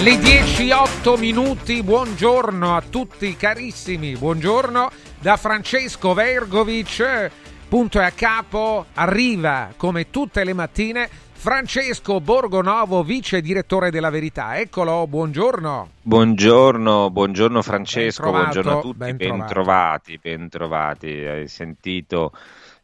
Le 10-8 minuti, buongiorno a tutti carissimi, buongiorno da Francesco Vergovic, punto e a capo, arriva come tutte le mattine Francesco Borgonovo, vice direttore della Verità. Eccolo, buongiorno. Buongiorno, buongiorno Francesco, Ben trovato, buongiorno a tutti, ben bentrovati, bentrovati. Hai sentito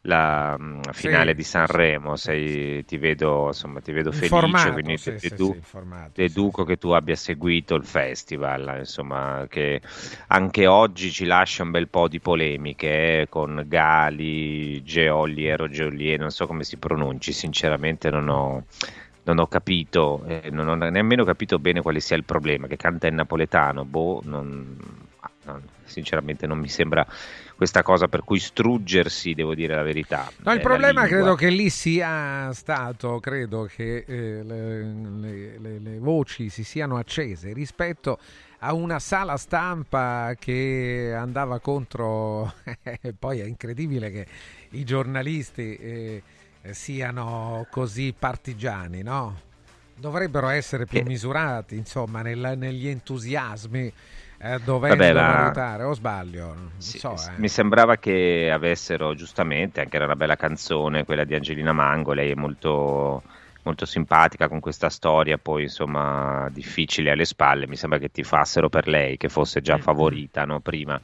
la mm, finale Sì, di Sanremo, sei- ti vedo, insomma, ti vedo felice, Informato, quindi sì, dedu- sì, informato, deduco che tu abbia seguito il festival, insomma, che anche oggi ci lascia un bel po' di polemiche eh, con Gali, Geolier o Geolier, non so come si pronunci, sinceramente non ho, non ho capito, eh, non ho nemmeno capito bene quale sia il problema, che canta in napoletano, boh, non- non- sinceramente non mi sembra questa cosa per cui struggersi, devo dire la verità. No, il eh, problema lingua. credo che lì sia stato, credo che eh, le, le- le- le voci si siano accese rispetto a una sala stampa che andava contro, poi è incredibile che i giornalisti eh, siano così partigiani, no? Dovrebbero essere più Che- misurati, insomma, nel- negli entusiasmi, eh, dovendo Vabbè, la- valutare, o sbaglio? Non Sì, so, eh. Mi sembrava che avessero giustamente, anche era una bella canzone, quella di Angelina Mango, lei è molto, molto simpatica con questa storia, poi insomma difficile alle spalle, mi sembra che tifassero per lei, che fosse già Mm. favorita no, prima.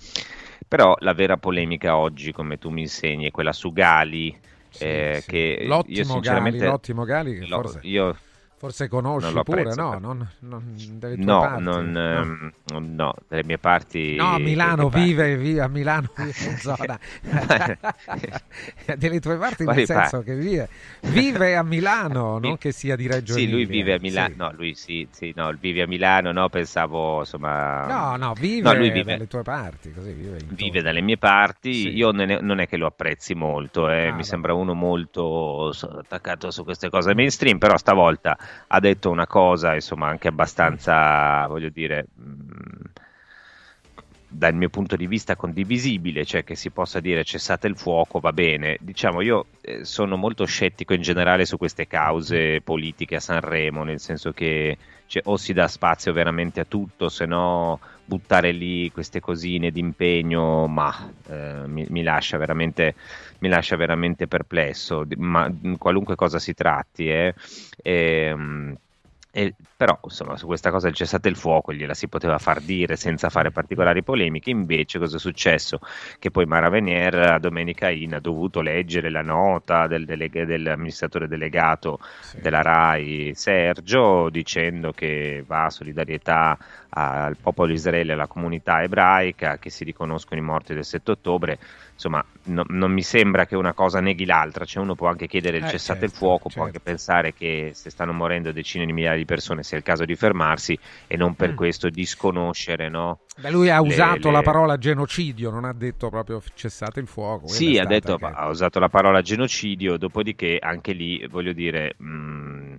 Però la vera polemica oggi, come tu mi insegni, è quella su Gali, Sì, eh, sì. che io l'ottimo sinceramente... Gali, l'ottimo Gali che lo- forse, io forse conosci non pure, no? Non, non, delle tue No, parti? non, No. ehm, no, dalle mie parti... No, a Milano vive, vive a Milano vive in zona delle tue parti nel Quali senso parti? che vive, vive a Milano, non che sia di Reggio Sì, lui vive a Milano. Sì. No, lui sì, sì, no, vive a Milano, no, pensavo, insomma... No, no, vive, No, lui vive- dalle tue parti, così vive. Vive dalle mie parti, Sì. io non è, non è che lo apprezzi molto, eh, Ah, mi vabbè. sembra uno molto attaccato su queste cose mainstream, però stavolta ha detto una cosa, insomma, anche abbastanza, voglio dire, mh, dal mio punto di vista condivisibile, cioè che si possa dire cessate il fuoco, va bene. Diciamo, io eh, sono molto scettico in generale su queste cause politiche a Sanremo, nel senso che cioè, o si dà spazio veramente a tutto, se no buttare lì queste cosine d'impegno, ma eh, mi, mi lascia veramente, mi lascia veramente perplesso, ma qualunque cosa si tratti, eh. Ehm, e- però insomma su questa cosa del cessate il fuoco gliela si poteva far dire senza fare particolari polemiche invece cosa è successo? che poi Mara Venier a Domenica In ha dovuto leggere la nota del delega- dell'amministratore delegato Sì. della RAI Sergio dicendo che va a solidarietà al popolo di Israele e alla comunità ebraica che si riconoscono i morti del 7 ottobre insomma no- non mi sembra che una cosa neghi l'altra cioè uno può anche chiedere il Eh, cessate il certo, fuoco può certo. anche pensare che se stanno morendo decine di migliaia di persone sia il caso di fermarsi e non per Mm. questo disconoscere no? Beh, lui ha le- usato le- la parola genocidio, non ha detto proprio cessate il fuoco. Sì, ha, detto, che- ha usato la parola genocidio, dopodiché anche lì voglio dire, mh,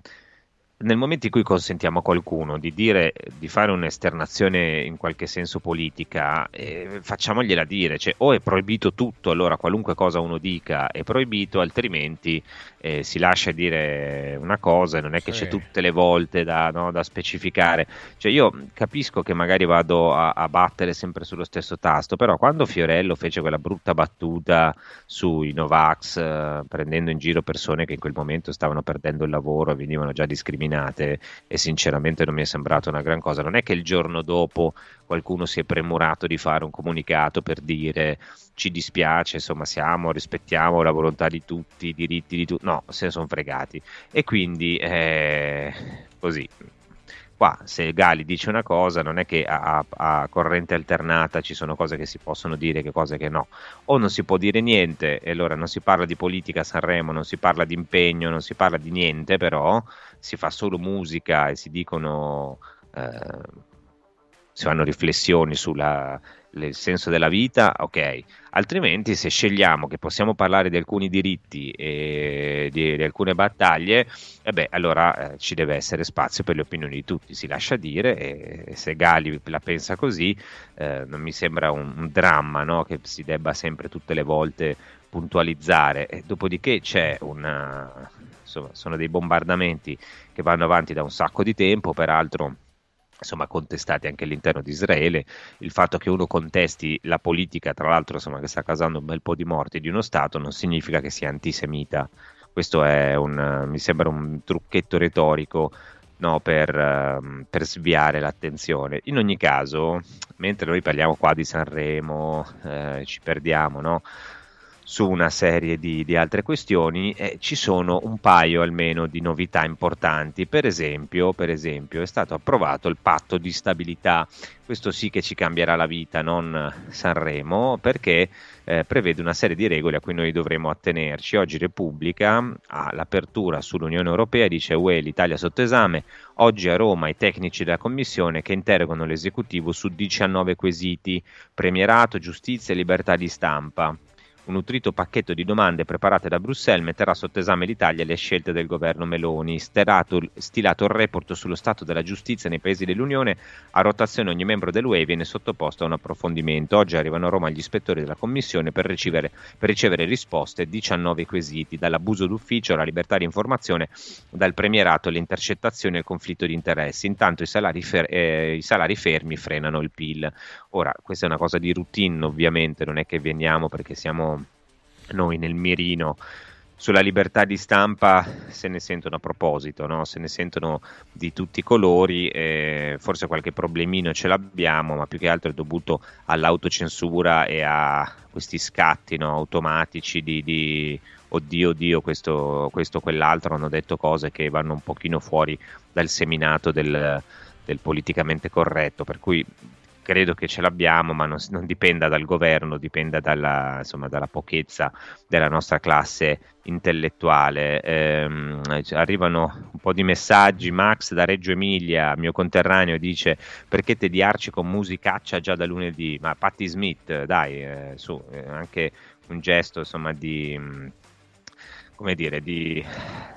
nel momento in cui consentiamo a qualcuno di dire, di fare un'esternazione in qualche senso politica, eh, facciamogliela dire, cioè o è proibito tutto, allora qualunque cosa uno dica è proibito, altrimenti eh, si lascia dire una cosa e non è che Sì. c'è tutte le volte da, no, da specificare. Cioè io capisco che magari vado a, a battere sempre sullo stesso tasto, però quando Fiorello fece quella brutta battuta sui Novax, eh, prendendo in giro persone che in quel momento stavano perdendo il lavoro e venivano già discriminate, e sinceramente non mi è sembrato una gran cosa. Non è che il giorno dopo qualcuno si è premurato di fare un comunicato per dire ci dispiace, insomma, siamo, rispettiamo la volontà di tutti, i diritti di tutti. No, se ne sono fregati. E quindi eh, così. Qua, se Gali dice una cosa, non è che a- a corrente alternata ci sono cose che si possono dire e cose che no. O non si può dire niente, e allora non si parla di politica a Sanremo, non si parla di impegno, non si parla di niente, però si fa solo musica e si dicono, eh, si fanno riflessioni sul senso della vita, ok. Altrimenti, se scegliamo che possiamo parlare di alcuni diritti e di, di alcune battaglie, eh beh, allora eh, ci deve essere spazio per le opinioni di tutti, si lascia dire, e, e se Gali la pensa così, eh, non mi sembra un, un dramma no? che si debba sempre tutte le volte puntualizzare. E dopodiché c'è una, insomma, sono dei bombardamenti che vanno avanti da un sacco di tempo, peraltro insomma contestati anche all'interno di Israele. Il fatto che uno contesti la politica tra l'altro insomma che sta causando un bel po' di morti di uno stato non significa che sia antisemita. Questo è un mi sembra un trucchetto retorico no, per, ehm, per sviare l'attenzione. In ogni caso mentre noi parliamo qua di Sanremo eh, ci perdiamo no su una serie di, di altre questioni, eh, ci sono un paio almeno di novità importanti. Per esempio, per esempio, è stato approvato il patto di stabilità. Questo sì che ci cambierà la vita, non Sanremo, perché eh, prevede una serie di regole a cui noi dovremo attenerci. Oggi Repubblica ha l'apertura sull'Unione Europea, dice UE l'Italia sotto esame. Oggi a Roma i tecnici della Commissione che interrogano l'esecutivo su 19 quesiti, premierato, giustizia e libertà di stampa Un nutrito pacchetto di domande preparate da Bruxelles metterà sotto esame l'Italia e le scelte del governo Meloni. Sterato, stilato il report sullo stato della giustizia nei paesi dell'Unione, a rotazione ogni membro dell'UE viene sottoposto a un approfondimento. Oggi arrivano a Roma gli ispettori della Commissione per ricevere, per ricevere risposte a 19 quesiti, dall'abuso d'ufficio alla libertà di informazione, dal premierato alle intercettazioni e al conflitto di interessi. Intanto i salari, fer- eh, i salari fermi frenano il PIL. Ora, questa è una cosa di routine, ovviamente, non è che veniamo perché siamo noi nel mirino sulla libertà di stampa se ne sentono a proposito, no? se ne sentono di tutti i colori, eh, forse qualche problemino ce l'abbiamo, ma più che altro è dovuto all'autocensura e a questi scatti no? automatici di, di oddio, oddio, questo, questo, quell'altro, hanno detto cose che vanno un pochino fuori dal seminato del, del politicamente corretto, per cui credo che ce l'abbiamo, ma non, non dipenda dal governo, dipenda dalla, insomma, dalla, pochezza della nostra classe intellettuale. Eh, arrivano un po' di messaggi. Max da Reggio Emilia, mio conterraneo, dice perché tediarci con musicaccia già da lunedì? Ma Patti Smith, dai, eh, su, eh, anche un gesto insomma di, come dire, di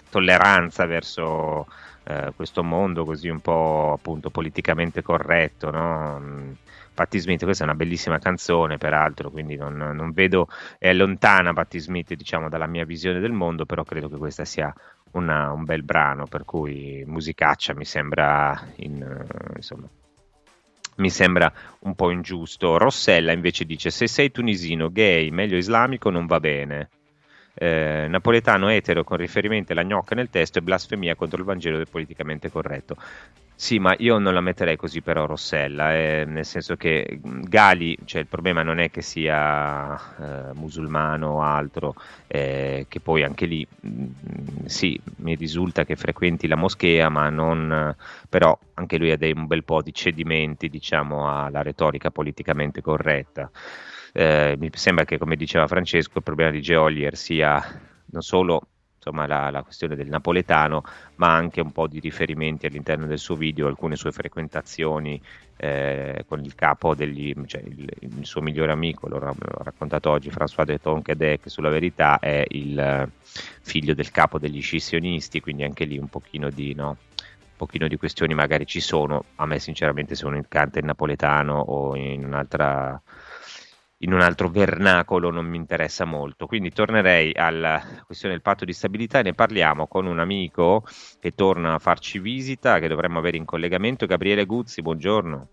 tolleranza verso eh, questo mondo così un po' appunto politicamente corretto, no? Mm, Patti Smith, questa è una bellissima canzone, peraltro, quindi non, non, vedo, è lontana Patti Smith, diciamo, dalla mia visione del mondo, però credo che questa sia una, un bel brano, per cui musicaccia mi sembra, in, insomma, mi sembra un po' ingiusto. Rossella invece dice: Se sei tunisino, gay, meglio islamico, non va bene eh, napoletano etero con riferimento alla gnocca nel testo e blasfemia contro il Vangelo del politicamente corretto. Sì, ma io non la metterei così però Rossella, eh, nel senso che mm, Gali, cioè il problema non è che sia eh, musulmano o altro, eh, che poi anche lì mh, mm, sì, mi risulta che frequenti la moschea, ma non, però anche lui ha dei, un bel po' di cedimenti, diciamo, alla retorica politicamente corretta eh, mi sembra che, come diceva Francesco, il problema di Geolier sia non solo insomma, la, la, questione del napoletano, ma anche un po' di riferimenti all'interno del suo video, alcune sue frequentazioni eh, con il capo degli, cioè il, il, suo migliore amico, l'ho, raccontato oggi, François de Tonquedec sulla verità, è il figlio del capo degli scissionisti, quindi anche lì un pochino di... No? un pochino di questioni magari ci sono, a me sinceramente se uno canta in napoletano o in un'altra in un altro vernacolo non mi interessa molto. Quindi tornerei alla questione del patto di stabilità e ne parliamo con un amico che torna a farci visita, che dovremmo avere in collegamento, Gabriele Guzzi, buongiorno.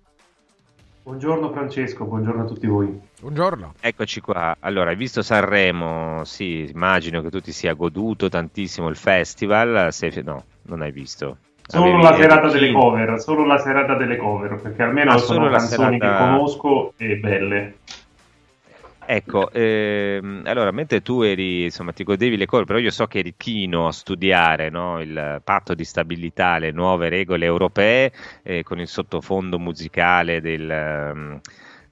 Buongiorno Francesco, buongiorno a tutti voi. Buongiorno. Eccoci qua. Allora, hai visto Sanremo? Sì, immagino che tu ti sia goduto tantissimo il festival. Se... No, non hai visto. Solo Avevi la serata delle cover, solo la serata delle cover, perché almeno ah, sono canzoni serata... che conosco e belle. Ecco, ehm, allora, mentre tu eri, insomma, ti godevi le cose, però io so che eri chino a studiare no, il patto di stabilità, le nuove regole europee, eh, con il sottofondo musicale del... Um,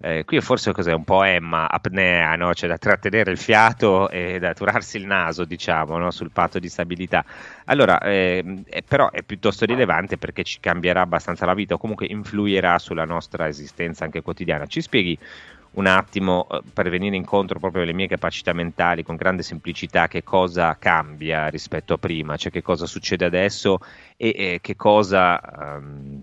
eh, qui forse cos'è un poema apnea, no? cioè da trattenere il fiato e da turarsi il naso, diciamo, no? sul patto di stabilità. Allora, eh, però è piuttosto rilevante perché ci cambierà abbastanza la vita o comunque influirà sulla nostra esistenza anche quotidiana. Ci spieghi un attimo eh, per venire incontro proprio alle mie capacità mentali con grande semplicità che cosa cambia rispetto a prima, cioè che cosa succede adesso e, e che, cosa, um,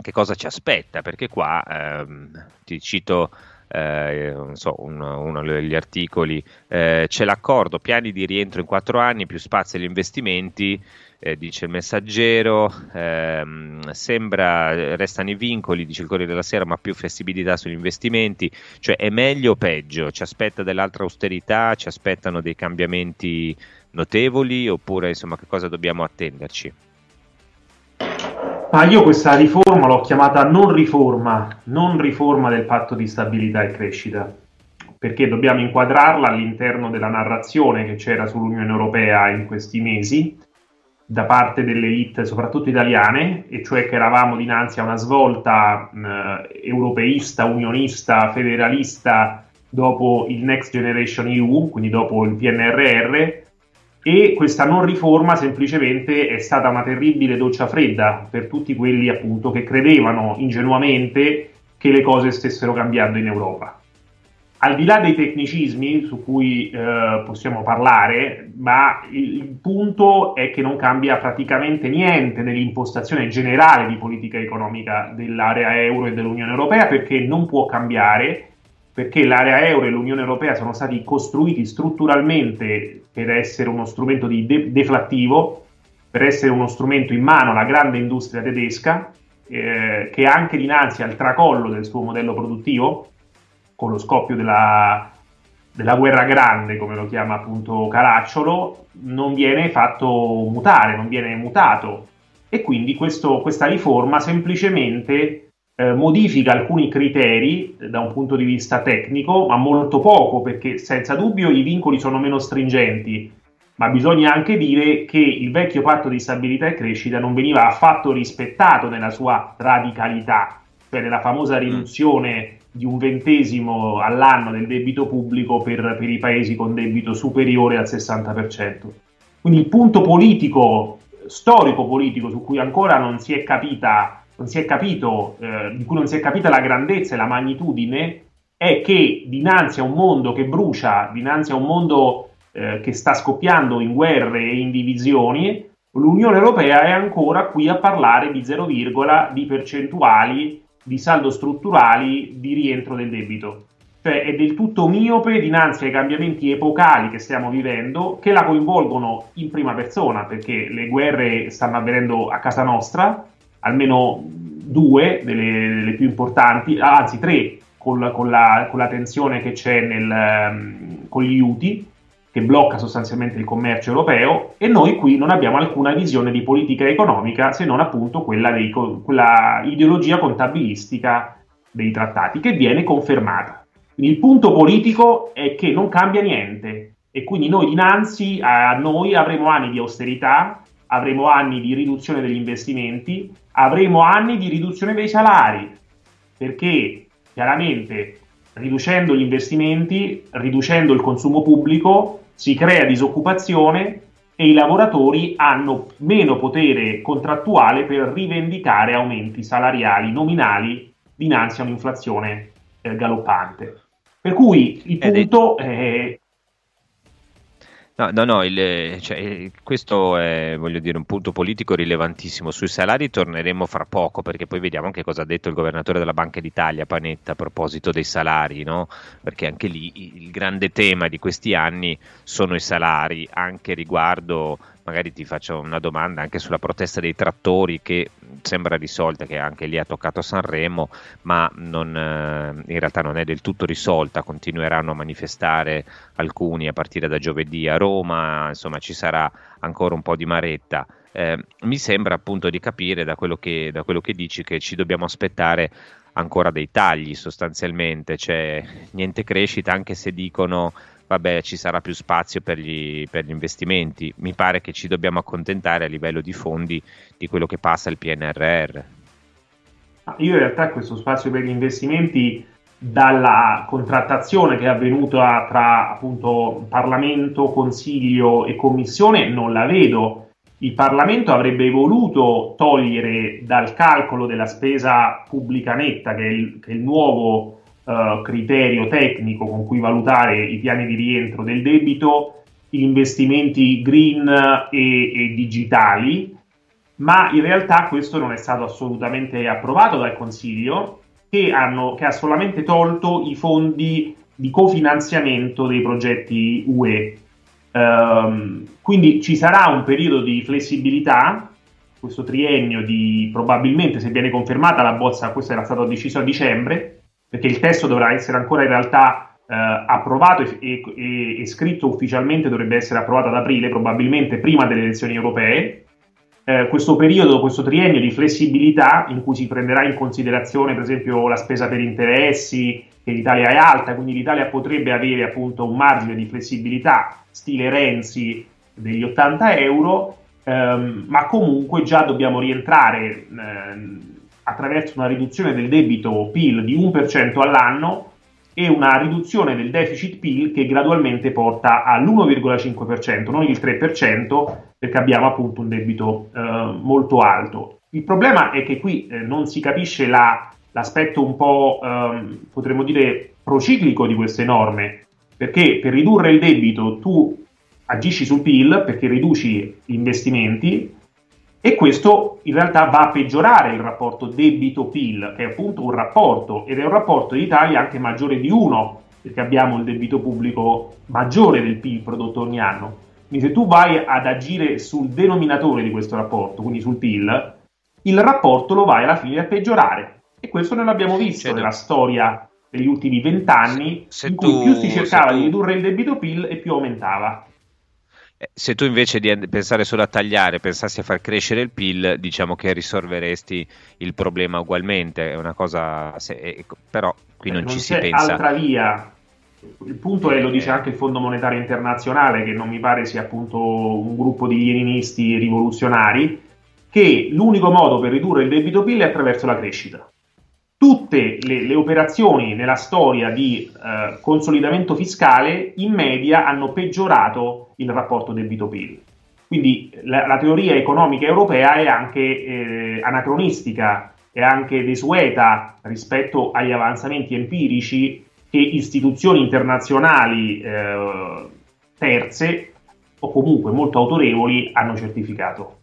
che, cosa, ci aspetta, perché qua um, ti cito eh, so, uno, uno, degli articoli, eh, c'è l'accordo, piani di rientro in quattro anni, più spazio agli investimenti, eh, dice il messaggero, ehm, sembra, restano i vincoli, dice il Corriere della Sera, ma più flessibilità sugli investimenti, cioè è meglio o peggio? Ci aspetta dell'altra austerità, ci aspettano dei cambiamenti notevoli oppure insomma che cosa dobbiamo attenderci? Ah, io questa riforma l'ho chiamata non riforma, non riforma del patto di stabilità e crescita, perché dobbiamo inquadrarla all'interno della narrazione che c'era sull'Unione Europea in questi mesi da parte delle elite, soprattutto italiane, e cioè che eravamo dinanzi a una svolta eh, europeista, unionista, federalista dopo il Next Generation EU, quindi dopo il PNRR, e questa non riforma semplicemente è stata una terribile doccia fredda per tutti quelli appunto che credevano ingenuamente che le cose stessero cambiando in Europa. Al di là dei tecnicismi su cui eh, possiamo parlare, ma il, il, punto è che non cambia praticamente niente nell'impostazione generale di politica economica dell'area euro e dell'Unione Europea perché non può cambiare, perché l'area euro e l'Unione Europea sono stati costruiti strutturalmente per essere uno strumento de- deflattivo, per essere uno strumento in mano alla grande industria tedesca, eh, che anche dinanzi al tracollo del suo modello produttivo, con lo scoppio della, della guerra grande, come lo chiama appunto Caracciolo, non viene fatto mutare, non viene mutato. E quindi questo, questa riforma semplicemente eh, modifica alcuni criteri eh, da un punto di vista tecnico, ma molto poco, perché senza dubbio i vincoli sono meno stringenti, ma bisogna anche dire che il vecchio patto di stabilità e crescita non veniva affatto rispettato nella sua radicalità, cioè nella famosa riduzione di un ventesimo all'anno del debito pubblico per, per i paesi con debito superiore al 60%. Quindi il punto politico, storico politico, su cui ancora non si è capita, capito, eh, di cui non si è capita la grandezza e la magnitudine, è che dinanzi a un mondo che brucia, dinanzi a un mondo eh, che sta scoppiando in guerre e in divisioni, l'Unione Europea è ancora qui a parlare di 0, di percentuali di saldo strutturali di rientro del debito. Cioè è del tutto miope dinanzi ai cambiamenti epocali che stiamo vivendo, che la coinvolgono in prima persona, perché le guerre stanno avvenendo a casa nostra, almeno due delle, delle più importanti, anzi tre, con, con, la, con la, tensione che c'è nel, um, con gli UTI, che blocca sostanzialmente il commercio europeo e noi qui non abbiamo alcuna visione di politica economica se non appunto quella, dei, quella ideologia contabilistica dei trattati che viene confermata. Il punto politico è che non cambia niente e quindi noi dinanzi a noi avremo anni di austerità, avremo anni di riduzione degli investimenti, avremo anni di riduzione dei salari, perché chiaramente riducendo gli investimenti, riducendo il consumo pubblico, si crea disoccupazione e i lavoratori hanno meno potere contrattuale per rivendicare aumenti salariali nominali dinanzi a un'inflazione eh, galoppante. Per cui il punto è No, no, no il, cioè, questo è dire, un punto politico rilevantissimo. Sui salari torneremo fra poco perché poi vediamo anche cosa ha detto il governatore della Banca d'Italia, Panetta, a proposito dei salari, no? perché anche lì il grande tema di questi anni sono i salari, anche riguardo magari ti faccio una domanda anche sulla protesta dei trattori che sembra risolta, che anche lì ha toccato Sanremo, ma non, eh, in realtà non è del tutto risolta, continueranno a manifestare alcuni a partire da giovedì a Roma, insomma ci sarà ancora un po' di maretta. Eh, mi sembra appunto di capire da quello, che, da quello che dici che ci dobbiamo aspettare ancora dei tagli sostanzialmente, cioè niente crescita anche se dicono vabbè ci sarà più spazio per gli, per gli, investimenti. Mi pare che ci dobbiamo accontentare a livello di fondi di quello che passa il PNRR. Io in realtà questo spazio per gli investimenti dalla contrattazione che è avvenuta tra appunto Parlamento, Consiglio e Commissione non la vedo. Il Parlamento avrebbe voluto togliere dal calcolo della spesa pubblica netta, che è il, che è il nuovo uh, criterio tecnico con cui valutare i piani di rientro del debito, gli investimenti green e, e digitali, ma in realtà questo non è stato assolutamente approvato dal Consiglio, che, hanno, che ha solamente tolto i fondi di cofinanziamento dei progetti UE. Um, ehm, quindi ci sarà un periodo di flessibilità, questo triennio di probabilmente se viene confermata la bozza, questo era stato deciso a dicembre, perché il testo dovrà essere ancora in realtà eh, approvato e, e, e, scritto ufficialmente, dovrebbe essere approvato ad aprile, probabilmente prima delle elezioni europee. Eh, questo periodo, questo triennio di flessibilità in cui si prenderà in considerazione per esempio la spesa per interessi, che l'Italia è alta, quindi l'Italia potrebbe avere appunto un margine di flessibilità stile Renzi degli 80 euro, ehm, ma comunque già dobbiamo rientrare ehm, attraverso una riduzione del debito PIL di 1% all'anno e una riduzione del deficit PIL che gradualmente porta all'1,5%, non il 3%, perché abbiamo appunto un debito eh, molto alto. Il problema è che qui eh, non si capisce la, l'aspetto un po', ehm, potremmo dire, prociclico di queste norme, perché per ridurre il debito tu agisci sul PIL perché riduci gli investimenti e questo in realtà va a peggiorare il rapporto debito-PIL, che è appunto un rapporto ed è un rapporto in Italia anche maggiore di uno, perché abbiamo il debito pubblico maggiore del PIL prodotto ogni anno. Quindi se tu vai ad agire sul denominatore di questo rapporto, quindi sul PIL, il rapporto lo vai alla fine a peggiorare. E questo noi l'abbiamo visto Cioè, nella storia degli ultimi vent'anni, in cui tu- più si cercava tu- di ridurre il debito PIL e più aumentava. Eh, Se tu invece di pensare solo a tagliare, pensassi a far crescere il PIL, diciamo che risolveresti il problema ugualmente. È una cosa. se- eh, però qui non, ci si pensa. altra via. Il punto è, lo dice Eh. anche il Fondo Monetario Internazionale, che non mi pare sia appunto un gruppo di leninisti rivoluzionari, che l'unico modo per ridurre il debito PIL è attraverso la crescita. Tutte le, le operazioni nella storia di eh, consolidamento fiscale in media hanno peggiorato il rapporto debito-PIL. Quindi la, la teoria economica europea è anche eh, anacronistica, è anche desueta rispetto agli avanzamenti empirici che istituzioni internazionali eh, terze o comunque molto autorevoli hanno certificato.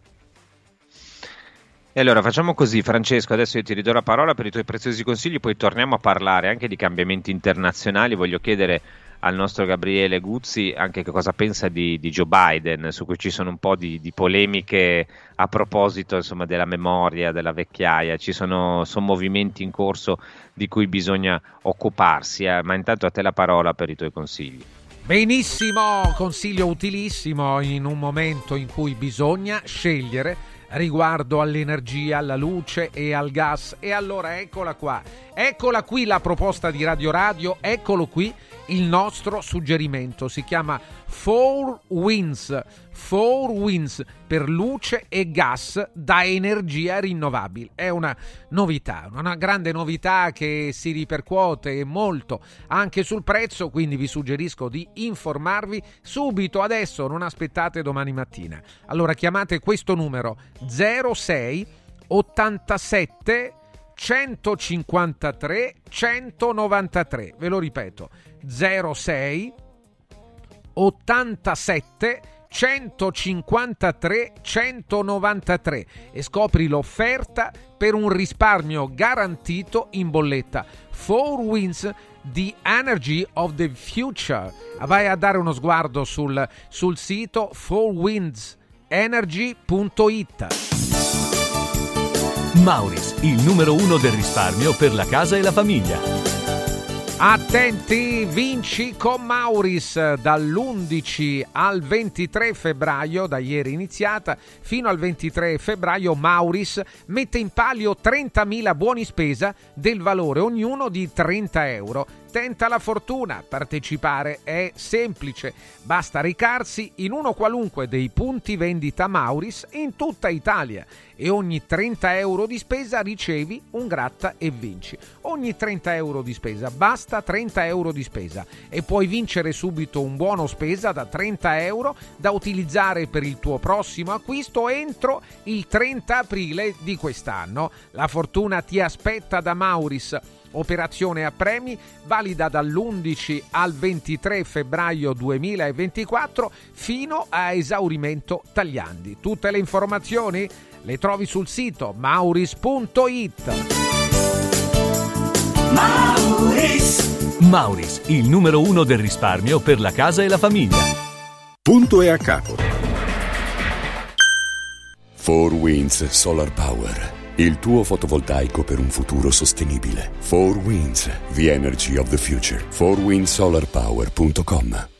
E allora facciamo così, Francesco. Adesso io ti ridò la parola per i tuoi preziosi consigli, poi torniamo a parlare anche di cambiamenti internazionali. Voglio chiedere al nostro Gabriele Guzzi anche che cosa pensa di, di Joe Biden, su cui ci sono un po' di, di polemiche a proposito insomma, della memoria, della vecchiaia. Ci sono, sono movimenti in corso di cui bisogna occuparsi. eh. Ma intanto a te la parola per i tuoi consigli. Benissimo, consiglio utilissimo in un momento in cui bisogna scegliere riguardo all'energia, alla luce e al gas. E allora eccola qua, eccola qui la proposta di Radio Radio, eccolo qui il nostro suggerimento. Si chiama Four Winds, Four Winds per luce e gas da energia rinnovabile. È una novità, una grande novità che si ripercuote molto anche sul prezzo, quindi vi suggerisco di informarvi subito adesso, non aspettate domani mattina. Allora chiamate questo numero 06 87 153 193. Ve lo ripeto, 06 87 153 193 e scopri l'offerta per un risparmio garantito in bolletta. 4 Winds The Energy of the Future. Vai a dare uno sguardo sul, sul sito 4windsenergy.it. Mauris, il numero uno del risparmio per la casa e la famiglia. Attenti, vinci con Mauris dall'11 al 23 febbraio, da ieri iniziata, fino al 23 febbraio Mauris mette in palio 30.000 buoni spesa del valore ognuno di 30 euro. Tenta la fortuna, partecipare è semplice, basta recarsi in uno qualunque dei punti vendita Mauris in tutta Italia e ogni 30 euro di spesa ricevi un gratta e vinci. Ogni 30 euro di spesa, basta 30 euro di spesa e puoi vincere subito un buono spesa da 30 euro da utilizzare per il tuo prossimo acquisto entro il 30 aprile di quest'anno. La fortuna ti aspetta da Mauris. Operazione a premi valida dall'11 al 23 febbraio 2024 fino a esaurimento tagliandi. Tutte le informazioni le trovi sul sito mauris.it. Mauris, il numero uno del risparmio per la casa e la famiglia. Punto e a capo. 4 Winds Solar Power. Il tuo fotovoltaico per un futuro sostenibile. 4 Winds, the energy of the future. 4windsolarpower.com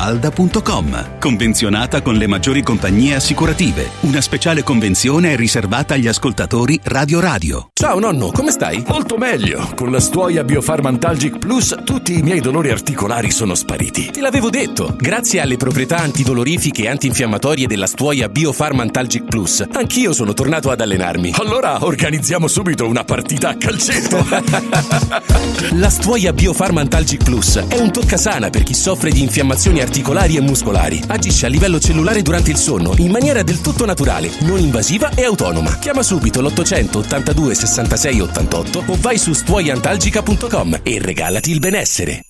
villamafalda.com. Convenzionata con le maggiori compagnie assicurative. Una speciale convenzione è riservata agli ascoltatori Radio Radio. Ciao nonno, come stai? Molto meglio. Con la stuoia Biofarmantalgic Plus tutti i miei dolori articolari sono spariti. Te l'avevo detto. Grazie alle proprietà antidolorifiche e antinfiammatorie della stuoia Biofarmantalgic Plus, anch'io sono tornato ad allenarmi. Allora organizziamo subito una partita a calcetto. la stuoia Biofarmantalgic Plus è un toccasana per chi soffre di infiammazioni articolari e muscolari. Agisce a livello cellulare durante il sonno in maniera del tutto naturale, non invasiva e autonoma. Chiama subito l'882 66 88 o vai su stuoiantalgica.com e regalati il benessere.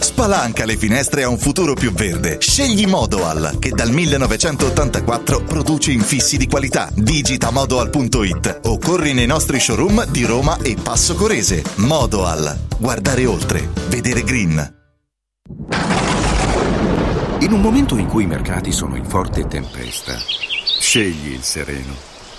Spalanca le finestre a un futuro più verde. Scegli Modoal, che dal 1984 produce infissi di qualità. Digita modoal.it o corri nei nostri showroom di Roma e Passo Corese. Modoal. Guardare oltre. Vedere green. In un momento in cui i mercati sono in forte tempesta, scegli il sereno.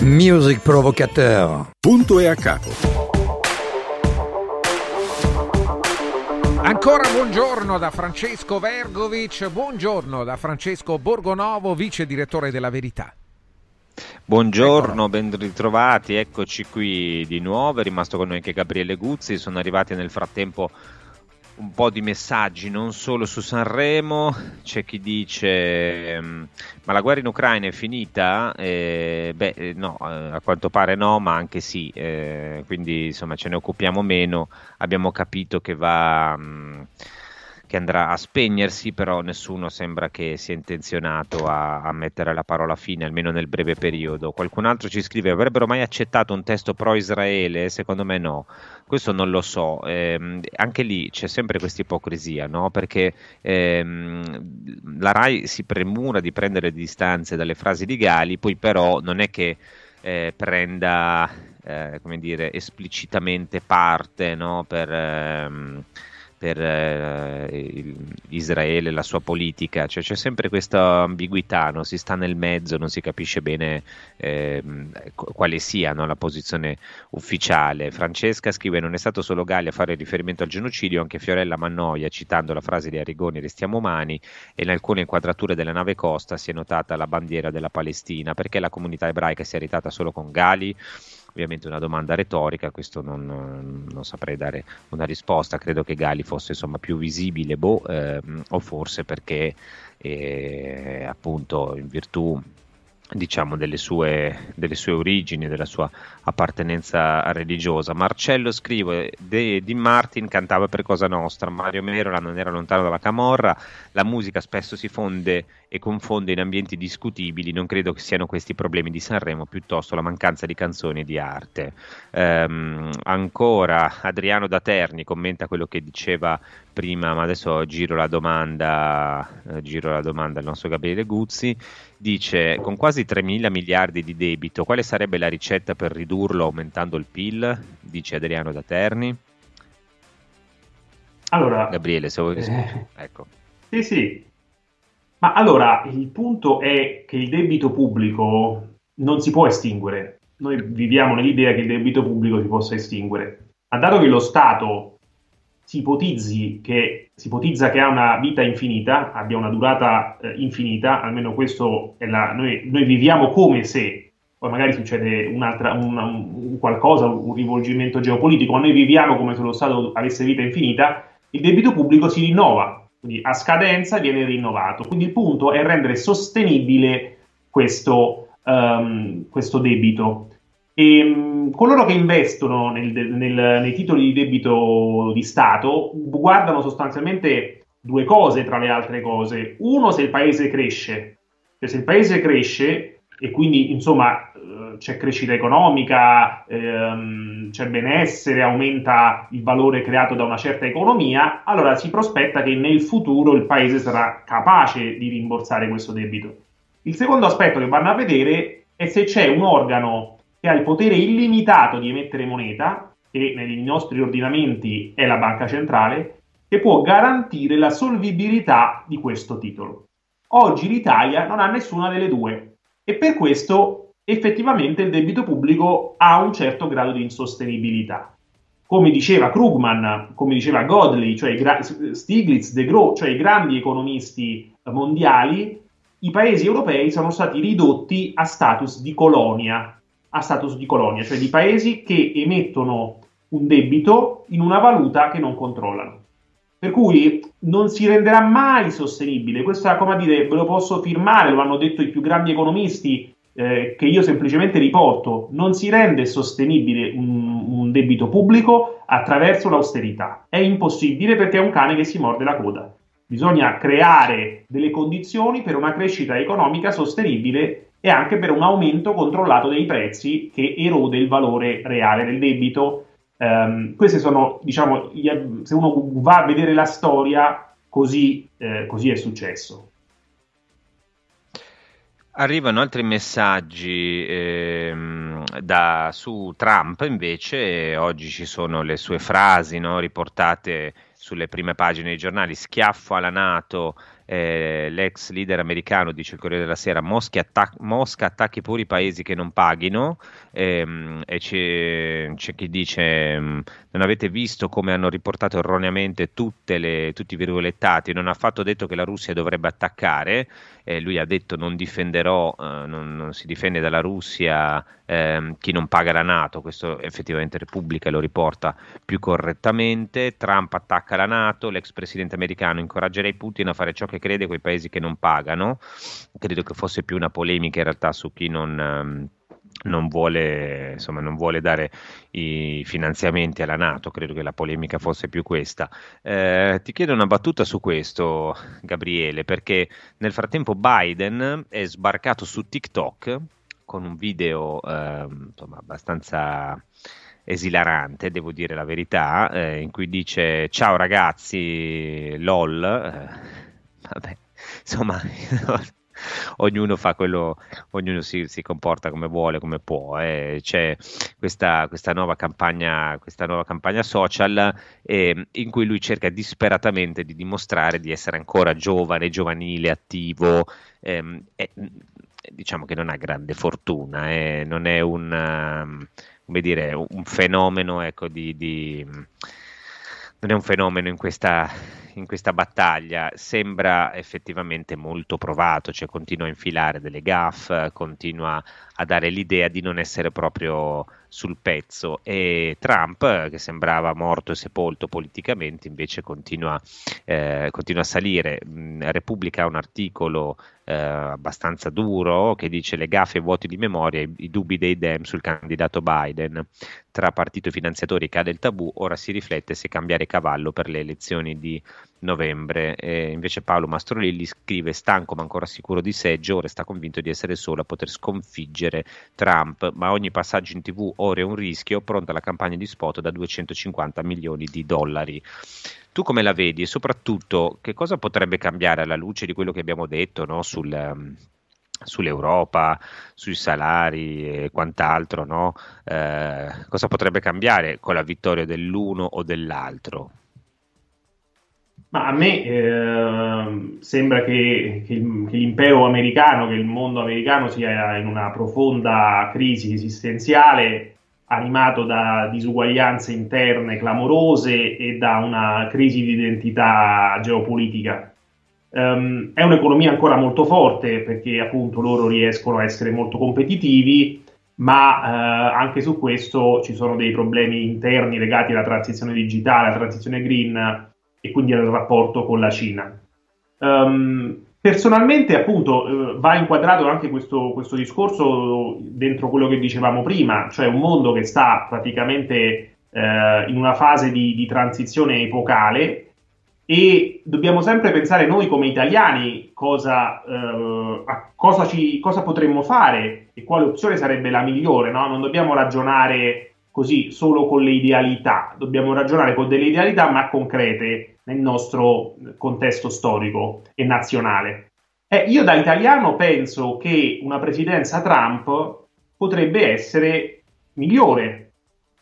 Music Provocateur. Punto e a capo. Ancora buongiorno da Francesco Vergovic, buongiorno da Francesco Borgonovo, vice direttore della Verità. Buongiorno, ben ritrovati, eccoci qui di nuovo, è rimasto con noi anche Gabriele Guzzi, sono arrivati nel frattempo un po' di messaggi non solo su Sanremo, c'è chi dice mm, ma la guerra in Ucraina è finita? Eh, beh eh, no, eh, a quanto pare no, ma anche sì, eh, quindi insomma ce ne occupiamo meno, abbiamo capito che va... Mh, mm, che andrà a spegnersi, però nessuno sembra che sia intenzionato a, a, mettere la parola fine, almeno nel breve periodo. Qualcun altro ci scrive: avrebbero mai accettato un testo pro-Israele? Secondo me no. Questo non lo so. Eh, anche lì c'è sempre questa ipocrisia, no? Perché ehm, la RAI si premura di prendere distanze dalle frasi di Gali, poi però non è che eh, prenda, eh, dire, esplicitamente parte no? per... Ehm, per eh, Israele, la sua politica, cioè c'è sempre questa ambiguità, no? si sta nel mezzo, non si capisce bene eh, quale sia no? la posizione ufficiale. Francesca scrive: Non è stato solo Galli a fare riferimento al genocidio, anche Fiorella Mannoia, citando la frase di Arrigoni: Restiamo umani, e in alcune inquadrature della nave Costa si è notata la bandiera della Palestina. Perché la comunità ebraica si è aritata solo con Gali? Ovviamente una domanda retorica, questo non, non, saprei dare una risposta, credo che Gali fosse insomma, più visibile, boh, ehm, o forse perché eh, appunto in virtù diciamo delle sue, delle sue, origini, della sua appartenenza religiosa. Marcello scrive: De, Dean Martin cantava per Cosa Nostra, Mario Merola non era lontano dalla camorra, la musica spesso si fonde e confonde in ambienti discutibili, non credo che siano questi i problemi di Sanremo, piuttosto la mancanza di canzoni e di arte. Um, ancora Adriano da Terni commenta quello che diceva prima, ma adesso giro la domanda, eh, giro la domanda al nostro Gabriele Guzzi, dice con quasi 3 mila miliardi di debito, quale sarebbe la ricetta per ridurlo aumentando il PIL? Dice Adriano da Terni. Allora, Gabriele, se vuoi... Eh, ecco. Sì, sì, ma allora il punto è che il debito pubblico non si può estinguere. Noi viviamo nell'idea che il debito pubblico si possa estinguere. Ma dato che lo Stato si, ipotizzi che, si ipotizza che ha una vita infinita, abbia una durata eh, infinita, almeno questo è la. Noi, noi, viviamo come se, poi magari succede un'altra, un, un qualcosa, un rivolgimento geopolitico, ma noi viviamo come se lo Stato avesse vita infinita, il debito pubblico si rinnova quindi a scadenza viene rinnovato. Quindi il punto è rendere sostenibile questo, um, questo debito. E um, coloro che investono nel, nel, nei titoli di debito di Stato guardano sostanzialmente due cose tra le altre cose. Uno, se il paese cresce, cioè se il paese cresce e quindi insomma c'è crescita economica, ehm, c'è benessere, aumenta il valore creato da una certa economia, allora si prospetta che nel futuro il paese sarà capace di rimborsare questo debito. Il secondo aspetto che vanno a vedere è se c'è un organo che ha il potere illimitato di emettere moneta, che nei nostri ordinamenti è la banca centrale, che può garantire la solvibilità di questo titolo. Oggi l'Italia non ha nessuna delle due e per questo effettivamente il debito pubblico ha un certo grado di insostenibilità. Come diceva Krugman, come diceva Godley, cioè gra- Stiglitz, De Gros, cioè i grandi economisti mondiali, i paesi europei sono stati ridotti a status di colonia, a status di colonia, cioè di paesi che emettono un debito in una valuta che non controllano. Per cui non si renderà mai sostenibile. Questo è come a dire, ve lo posso firmare, lo hanno detto i più grandi economisti, eh, che io semplicemente riporto, non si rende sostenibile un, un, debito pubblico attraverso l'austerità. È impossibile perché è un cane che si morde la coda. Bisogna creare delle condizioni per una crescita economica sostenibile e anche per un aumento controllato dei prezzi che erode il valore reale del debito. Um, queste sono, diciamo, se uno va a vedere la storia, così, eh, così è successo. Arrivano altri messaggi ehm, da, su Trump, invece oggi ci sono le sue frasi no, riportate sulle prime pagine dei giornali, schiaffo alla Nato, eh, l'ex leader americano, dice il Corriere della Sera, Mosca, attac- Mosca attacchi pure i paesi che non paghino ehm, e c'è, c'è, chi dice mm, non avete visto come hanno riportato erroneamente le, tutti i virgolettati, non ha affatto detto che la Russia dovrebbe attaccare, eh, lui ha detto non difenderò, eh, non, non, si difende dalla Russia ehm, chi non paga la Nato, questo effettivamente Repubblica lo riporta più correttamente, Trump attacca la Nato, l'ex presidente americano incoraggerei Putin a fare ciò che che crede quei paesi che non pagano. Credo che fosse più una polemica in realtà su chi non, ehm, non vuole, insomma, non vuole dare i finanziamenti alla Nato, credo che la polemica fosse più questa. Eh, ti chiedo una battuta su questo, Gabriele, perché nel frattempo Biden è sbarcato su TikTok con un video eh, insomma, abbastanza esilarante, devo dire la verità, eh, in cui dice ciao ragazzi, lol, eh, vabbè, insomma ognuno fa quello, ognuno si, si, comporta come vuole, come può. Eh. C'è questa, questa, nuova campagna, questa nuova campagna social eh, in cui lui cerca disperatamente di dimostrare di essere ancora giovane, giovanile, attivo. Eh, diciamo che non ha grande fortuna, eh. non è un, come dire, un fenomeno ecco, di, di non è un fenomeno in questa, in questa battaglia sembra effettivamente molto provato, cioè continua a infilare delle gaffe, continua a dare l'idea di non essere proprio sul pezzo e Trump, che sembrava morto e sepolto politicamente, invece continua, eh, continua a salire. Mm, Repubblica ha un articolo eh, abbastanza duro che dice le gaffe vuoti di memoria, i, i dubbi dei Dem sul candidato Biden. Tra partito e finanziatori cade il tabù, ora si riflette se cambiare cavallo per le elezioni di novembre. E invece Paolo Mastrolilli scrive stanco ma ancora sicuro di sé, Joe resta convinto di essere solo a poter sconfiggere Trump, ma ogni passaggio in tv ora è un rischio, pronta la campagna di spot da 250 milioni di dollari. Tu come la vedi e soprattutto che cosa potrebbe cambiare alla luce di quello che abbiamo detto no? Sul, um, sull'Europa, sui salari e quant'altro, no? eh, cosa potrebbe cambiare con la vittoria dell'uno o dell'altro? Ma a me eh, sembra che, che, che, l'impero americano, che il mondo americano sia in una profonda crisi esistenziale, animato da disuguaglianze interne clamorose e da una crisi di identità geopolitica. Um, è un'economia ancora molto forte perché appunto loro riescono a essere molto competitivi, ma uh, anche su questo ci sono dei problemi interni legati alla transizione digitale, alla transizione green e quindi al rapporto con la Cina. Um, personalmente, appunto, eh, va inquadrato anche questo, questo, discorso dentro quello che dicevamo prima, cioè un mondo che sta praticamente eh, in una fase di, di, transizione epocale e dobbiamo sempre pensare noi come italiani cosa, eh, cosa, ci, cosa potremmo fare e quale opzione sarebbe la migliore, no? Non dobbiamo ragionare così solo con le idealità, dobbiamo ragionare con delle idealità ma concrete nel nostro contesto storico e nazionale. Eh, io da italiano penso che una presidenza Trump potrebbe essere migliore,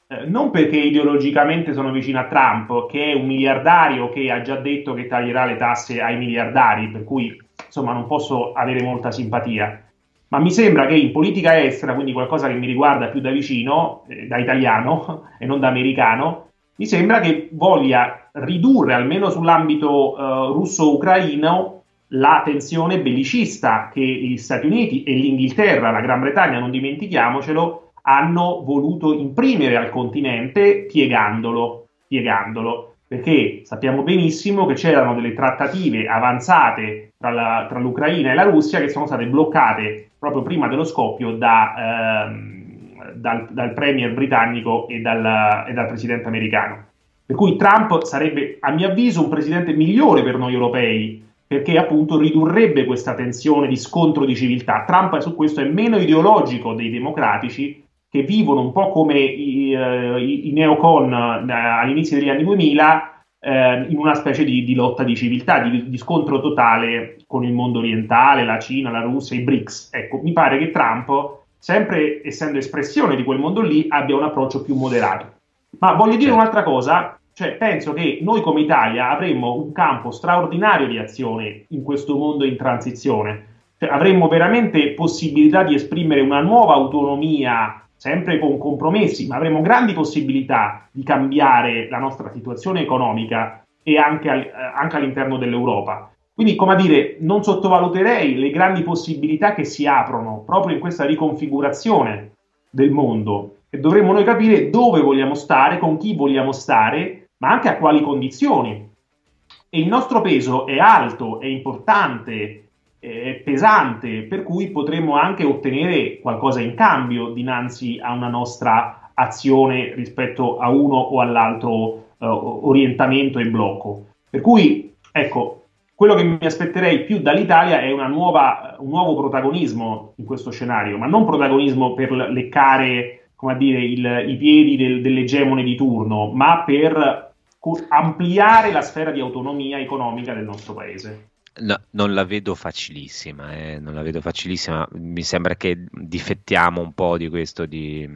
eh, non perché ideologicamente sono vicino a Trump, che è un miliardario che ha già detto che taglierà le tasse ai miliardari, per cui insomma non posso avere molta simpatia, ma mi sembra che in politica estera, quindi qualcosa che mi riguarda più da vicino, eh, da italiano e non da americano, mi sembra che voglia ridurre, almeno sull'ambito uh, russo-ucraino, la tensione bellicista che gli Stati Uniti e l'Inghilterra, la Gran Bretagna, non dimentichiamocelo, hanno voluto imprimere al continente piegandolo, piegandolo. Perché sappiamo benissimo che c'erano delle trattative avanzate tra, la, tra, l'Ucraina e la Russia che sono state bloccate proprio prima dello scoppio da, ehm, dal, dal premier britannico e dal, e dal presidente americano. Per cui Trump sarebbe, a mio avviso, un presidente migliore per noi europei, perché appunto ridurrebbe questa tensione di scontro di civiltà. Trump su questo è meno ideologico dei democratici, che vivono un po' come i, uh, i, i neocon uh, all'inizio degli anni 2000, uh, eh, in una specie di, di lotta di civiltà, di, di, scontro totale con il mondo orientale, la Cina, la Russia, i BRICS. Ecco, mi pare che Trump sempre essendo espressione di quel mondo lì, abbia un approccio più moderato. Ma voglio dire certo. un'altra cosa, cioè penso che noi come Italia avremmo un campo straordinario di azione in questo mondo in transizione. Cioè, avremmo veramente possibilità di esprimere una nuova autonomia, sempre con compromessi, ma avremmo grandi possibilità di cambiare la nostra situazione economica e anche, al, anche all'interno dell'Europa. Quindi, come a dire, non sottovaluterei le grandi possibilità che si aprono proprio in questa riconfigurazione del mondo e dovremmo noi capire dove vogliamo stare, con chi vogliamo stare, ma anche a quali condizioni. E il nostro peso è alto, è importante, eh, pesante, per cui potremmo anche ottenere qualcosa in cambio dinanzi a una nostra azione rispetto a uno o all'altro eh, orientamento e blocco. Per cui, ecco, quello che mi aspetterei più dall'Italia è nuova, un nuovo protagonismo in questo scenario, ma non protagonismo per leccare come dire, il, i piedi del, dell'egemone di turno, ma per ampliare la sfera di autonomia economica del nostro paese. No, non la vedo facilissima, eh, non la vedo facilissima. Mi sembra che difettiamo un po' di questo di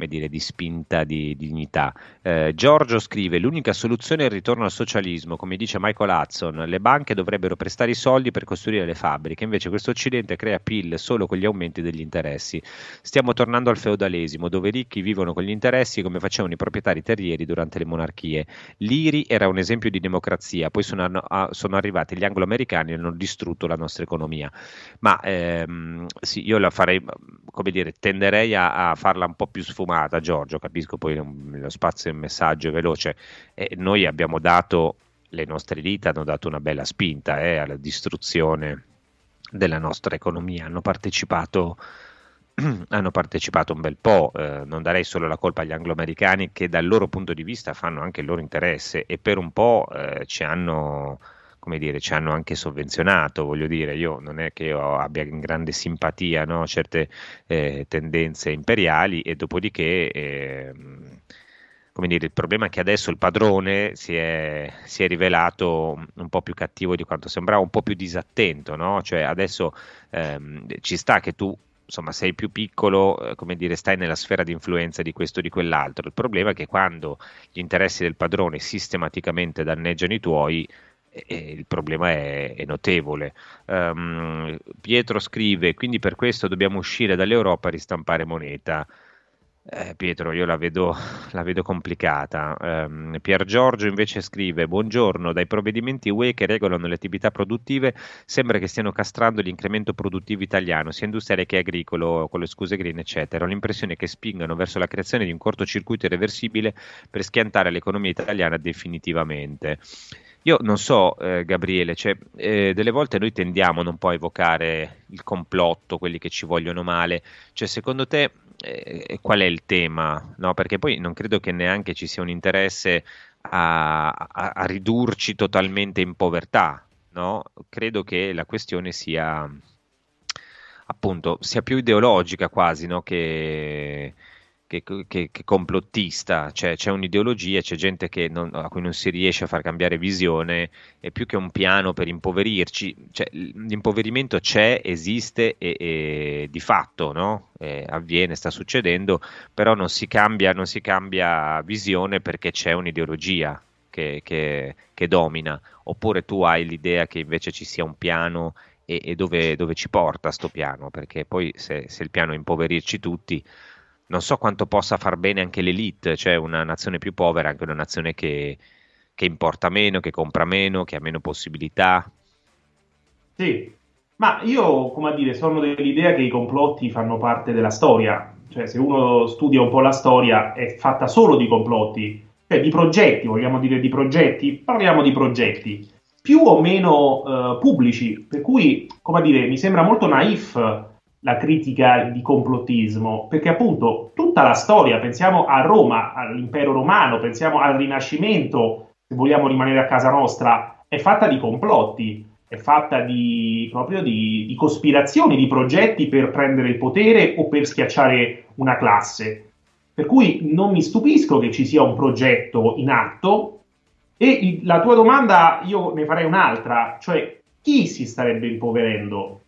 come dire, di spinta di, di dignità. Eh, Giorgio scrive: L'unica soluzione è il ritorno al socialismo. Come dice Michael Hudson, le banche dovrebbero prestare i soldi per costruire le fabbriche, invece questo Occidente crea PIL solo con gli aumenti degli interessi. Stiamo tornando al feudalesimo, dove i ricchi vivono con gli interessi come facevano i proprietari terrieri durante le monarchie. L'IRI era un esempio di democrazia, poi sono, sono arrivati gli anglo-americani e hanno distrutto la nostra economia. Ma ehm, sì, io la farei, come dire, tenderei a, a farla un po' più sfumata sfumata, Giorgio, capisco poi lo spazio è un messaggio veloce, e noi abbiamo dato, le nostre dita hanno dato una bella spinta eh, alla distruzione della nostra economia, hanno partecipato hanno partecipato un bel po', eh, non darei solo la colpa agli angloamericani che dal loro punto di vista fanno anche il loro interesse e per un po' eh, ci hanno come dire, ci hanno anche sovvenzionato, voglio dire, io non è che io abbia in grande simpatia no, certe eh, tendenze imperiali e dopodiché... Eh, come dire, il problema è che adesso il padrone si è, si è, rivelato un po' più cattivo di quanto sembrava, un po' più disattento, no? Cioè adesso ehm, ci sta che tu insomma sei più piccolo, eh, come dire, stai nella sfera di influenza di questo o di quell'altro. Il problema è che quando gli interessi del padrone sistematicamente danneggiano i tuoi, e il problema è, è notevole. Um, Pietro scrive: Quindi per questo dobbiamo uscire dall'Europa e ristampare moneta. Eh, Pietro, io la vedo, la vedo complicata. Um, Pier Giorgio invece scrive: Buongiorno, dai provvedimenti UE che regolano le attività produttive sembra che stiano castrando l'incremento produttivo italiano, sia industriale che agricolo, con le scuse green, eccetera. Ho l'impressione che spingano verso la creazione di un cortocircuito irreversibile per schiantare l'economia italiana definitivamente. Io non so, eh, Gabriele, cioè, eh, delle volte noi tendiamo non poi a evocare il complotto, quelli che ci vogliono male. Cioè, secondo te, eh, qual è il tema? No? Perché poi non credo che neanche ci sia un interesse a, a, a ridurci totalmente in povertà. No? Credo che la questione sia appunto sia più ideologica quasi no? che, che, che, che complottista, cioè, c'è un'ideologia, c'è gente non, a cui non si riesce a far cambiare visione, è più che un piano per impoverirci, cioè, l'impoverimento c'è, esiste e, e di fatto no? eh, avviene, sta succedendo, però non si, cambia, non si cambia visione perché c'è un'ideologia che, che, che, domina, oppure tu hai l'idea che invece ci sia un piano e, e dove, dove, ci porta sto piano, perché poi se, se il piano è impoverirci tutti non so quanto possa far bene anche l'elite, cioè una nazione più povera, anche una nazione che, che importa meno, che compra meno, che ha meno possibilità. Sì, ma io, come a dire, sono dell'idea che i complotti fanno parte della storia, cioè se uno studia un po' la storia è fatta solo di complotti, cioè di progetti, vogliamo dire di progetti, parliamo di progetti. Più o meno uh, pubblici, per cui, come a dire, mi sembra molto naif la critica di complottismo, perché appunto tutta la storia, pensiamo a Roma, all'impero romano, pensiamo al Rinascimento, se vogliamo rimanere a casa nostra, è fatta di complotti, è fatta di, proprio di, di cospirazioni, di progetti per prendere il potere o per schiacciare una classe. Per cui non mi stupisco che ci sia un progetto in atto e la tua domanda io ne farei un'altra, cioè chi si starebbe impoverendo?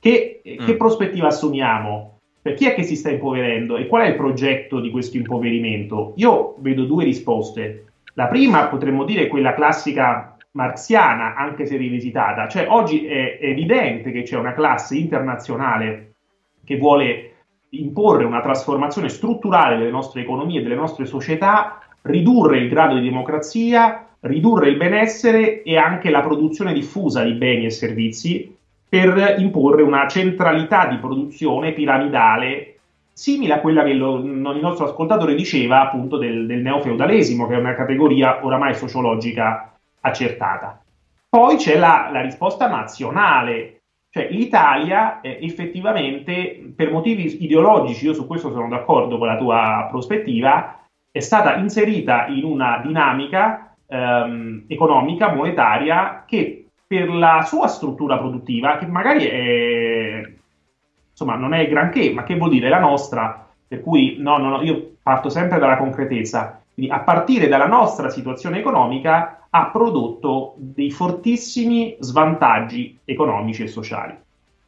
Che, mm. che prospettiva assumiamo? Per chi è che si sta impoverendo e qual è il progetto di questo impoverimento? Io vedo due risposte. La prima potremmo dire quella classica marxiana, anche se rivisitata, cioè oggi è, evidente che c'è una classe internazionale che vuole imporre una trasformazione strutturale delle nostre economie delle nostre società, ridurre il grado di democrazia, ridurre il benessere e anche la produzione diffusa di beni e servizi per imporre una centralità di produzione piramidale simile a quella che lo, il nostro ascoltatore diceva appunto del, del neofeudalesimo, che è una categoria oramai sociologica accertata. Poi c'è la, la risposta nazionale, Cioè l'Italia eh, effettivamente per motivi ideologici, io su questo sono d'accordo con la tua prospettiva, è stata inserita in una dinamica ehm, economica, monetaria, che per la sua struttura produttiva, che magari è, insomma, non è granché, ma che vuol dire la nostra, per cui no, no, no, io parto sempre dalla concretezza. Quindi a partire dalla nostra situazione economica ha prodotto dei fortissimi svantaggi economici e sociali.